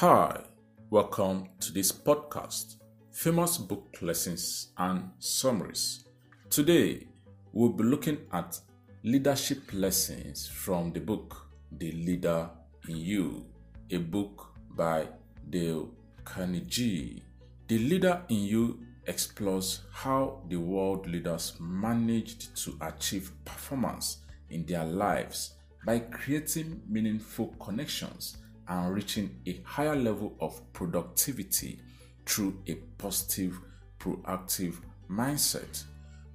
Hi, welcome to this podcast, Famous Book Lessons and Summaries. Today, we'll be looking at leadership lessons from the book The Leader in You, a book by Dale Carnegie. The Leader in You explores how the world leaders managed to achieve performance in their lives by creating meaningful connections and reaching a higher level of productivity through a positive, proactive mindset.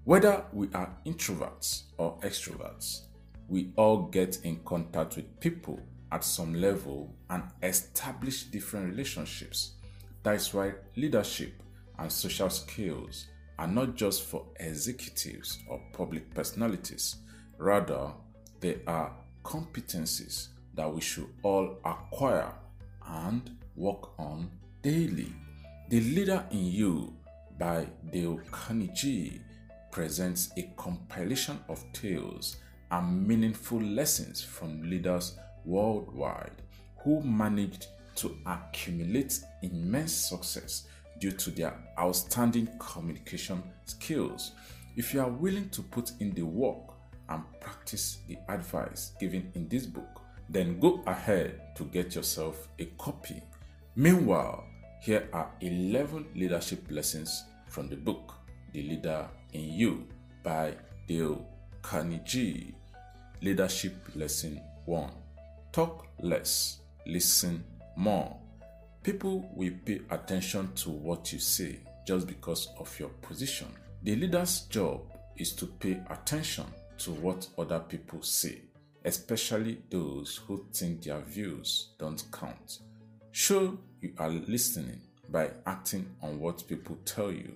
Whether we are introverts or extroverts, we all get in contact with people at some level and establish different relationships. That is why leadership and social skills are not just for executives or public personalities, rather, they are competencies that we should all acquire and work on daily. The Leader in You by Dale Carnegie presents a compilation of tales and meaningful lessons from leaders worldwide who managed to accumulate immense success due to their outstanding communication skills. If you are willing to put in the work and practice the advice given in this book, then go ahead to get yourself a copy. Meanwhile, here are 11 leadership lessons from the book The Leader in You by Dale Carnegie. Leadership Lesson 1 Talk less, listen more. People will pay attention to what you say just because of your position. The leader's job is to pay attention to what other people say especially those who think their views don't count. Show you are listening by acting on what people tell you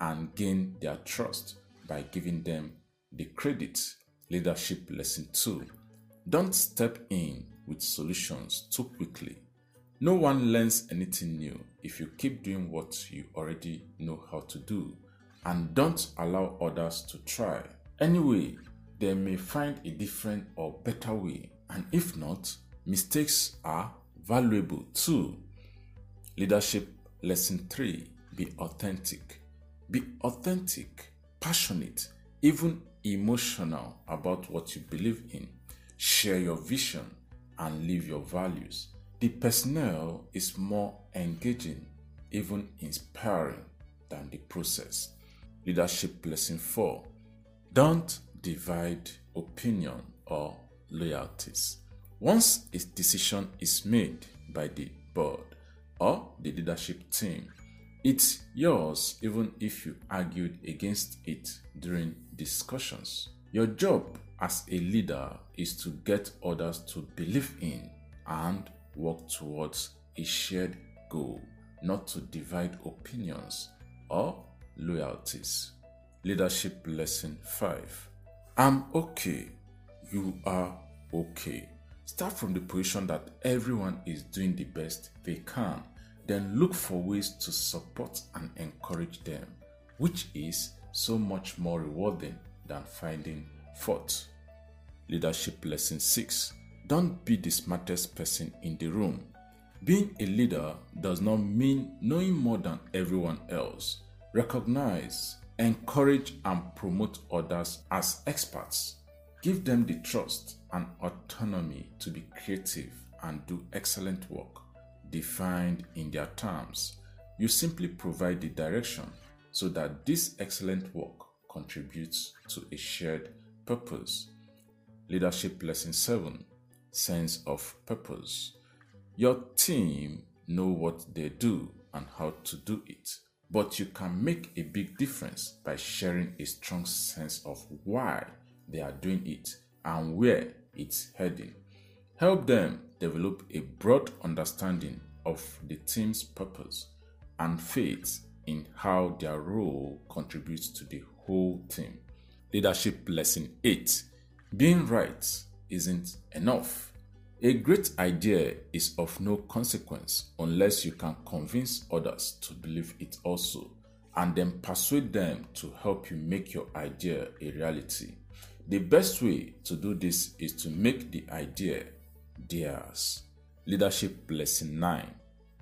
and gain their trust by giving them the credit. Leadership Lesson 2 Don't step in with solutions too quickly. No one learns anything new if you keep doing what you already know how to do and don't allow others to try. Anyway, they may find a different or better way, and if not, mistakes are valuable too. Leadership Lesson 3 Be authentic. Be authentic, passionate, even emotional about what you believe in. Share your vision and live your values. The personnel is more engaging, even inspiring than the process. Leadership Lesson 4 Don't divide opinion or loyalties. Once a decision is made by the board or the leadership team, it's yours even if you argued against it during discussions. Your job as a leader is to get others to believe in and work towards a shared goal, not to divide opinions or loyalties. Leadership Lesson 5 I'm okay. You are okay. Start from the position that everyone is doing the best they can. Then look for ways to support and encourage them, which is so much more rewarding than finding fault. Leadership Lesson 6 Don't be the smartest person in the room. Being a leader does not mean knowing more than everyone else. Recognize Encourage and promote others as experts. Give them the trust and autonomy to be creative and do excellent work defined in their terms. You simply provide the direction so that this excellent work contributes to a shared purpose. Leadership Lesson 7 Sense of Purpose. Your team know what they do and how to do it but you can make a big difference by sharing a strong sense of why they are doing it and where it's heading. Help them develop a broad understanding of the team's purpose and faith in how their role contributes to the whole team. Leadership Lesson 8 Being right isn't enough. A great idea is of no consequence unless you can convince others to believe it also, and then persuade them to help you make your idea a reality. The best way to do this is to make the idea theirs. Leadership Lesson 9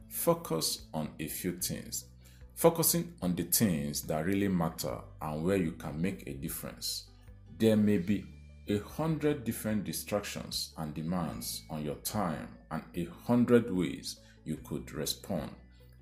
focus on a few things. Focusing on the things that really matter and where you can make a difference. There may be a hundred different distractions and demands on your time and a hundred ways you could respond,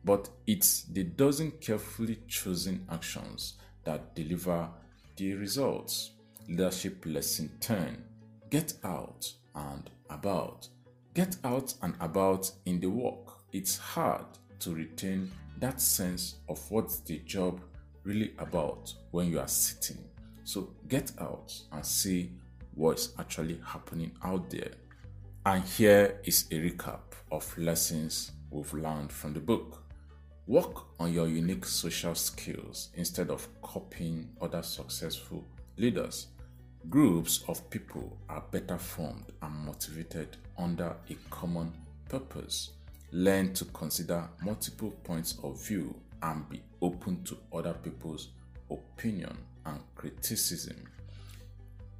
but it's the dozen carefully chosen actions that deliver the results. Leadership Lesson 10 Get out and about. Get out and about in the work. It's hard to retain that sense of what's the job really about when you are sitting. So get out and see what's actually happening out there. And here is a recap of lessons we've learned from the book. Work on your unique social skills instead of copying other successful leaders. Groups of people are better formed and motivated under a common purpose. Learn to consider multiple points of view and be open to other people's opinion and criticism.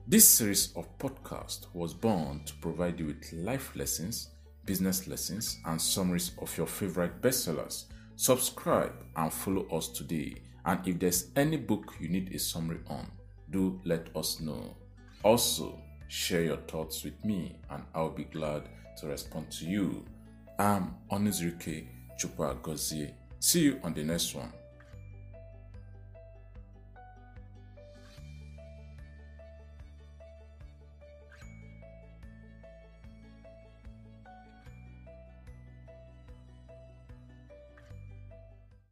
This series of podcasts was born to provide you with life lessons, business lessons, and summaries of your favorite bestsellers. Subscribe and follow us today. And if there's any book you need a summary on, do let us know. Also, share your thoughts with me, and I'll be glad to respond to you. I'm Onizrike Chupa Gozie. See you on the next one.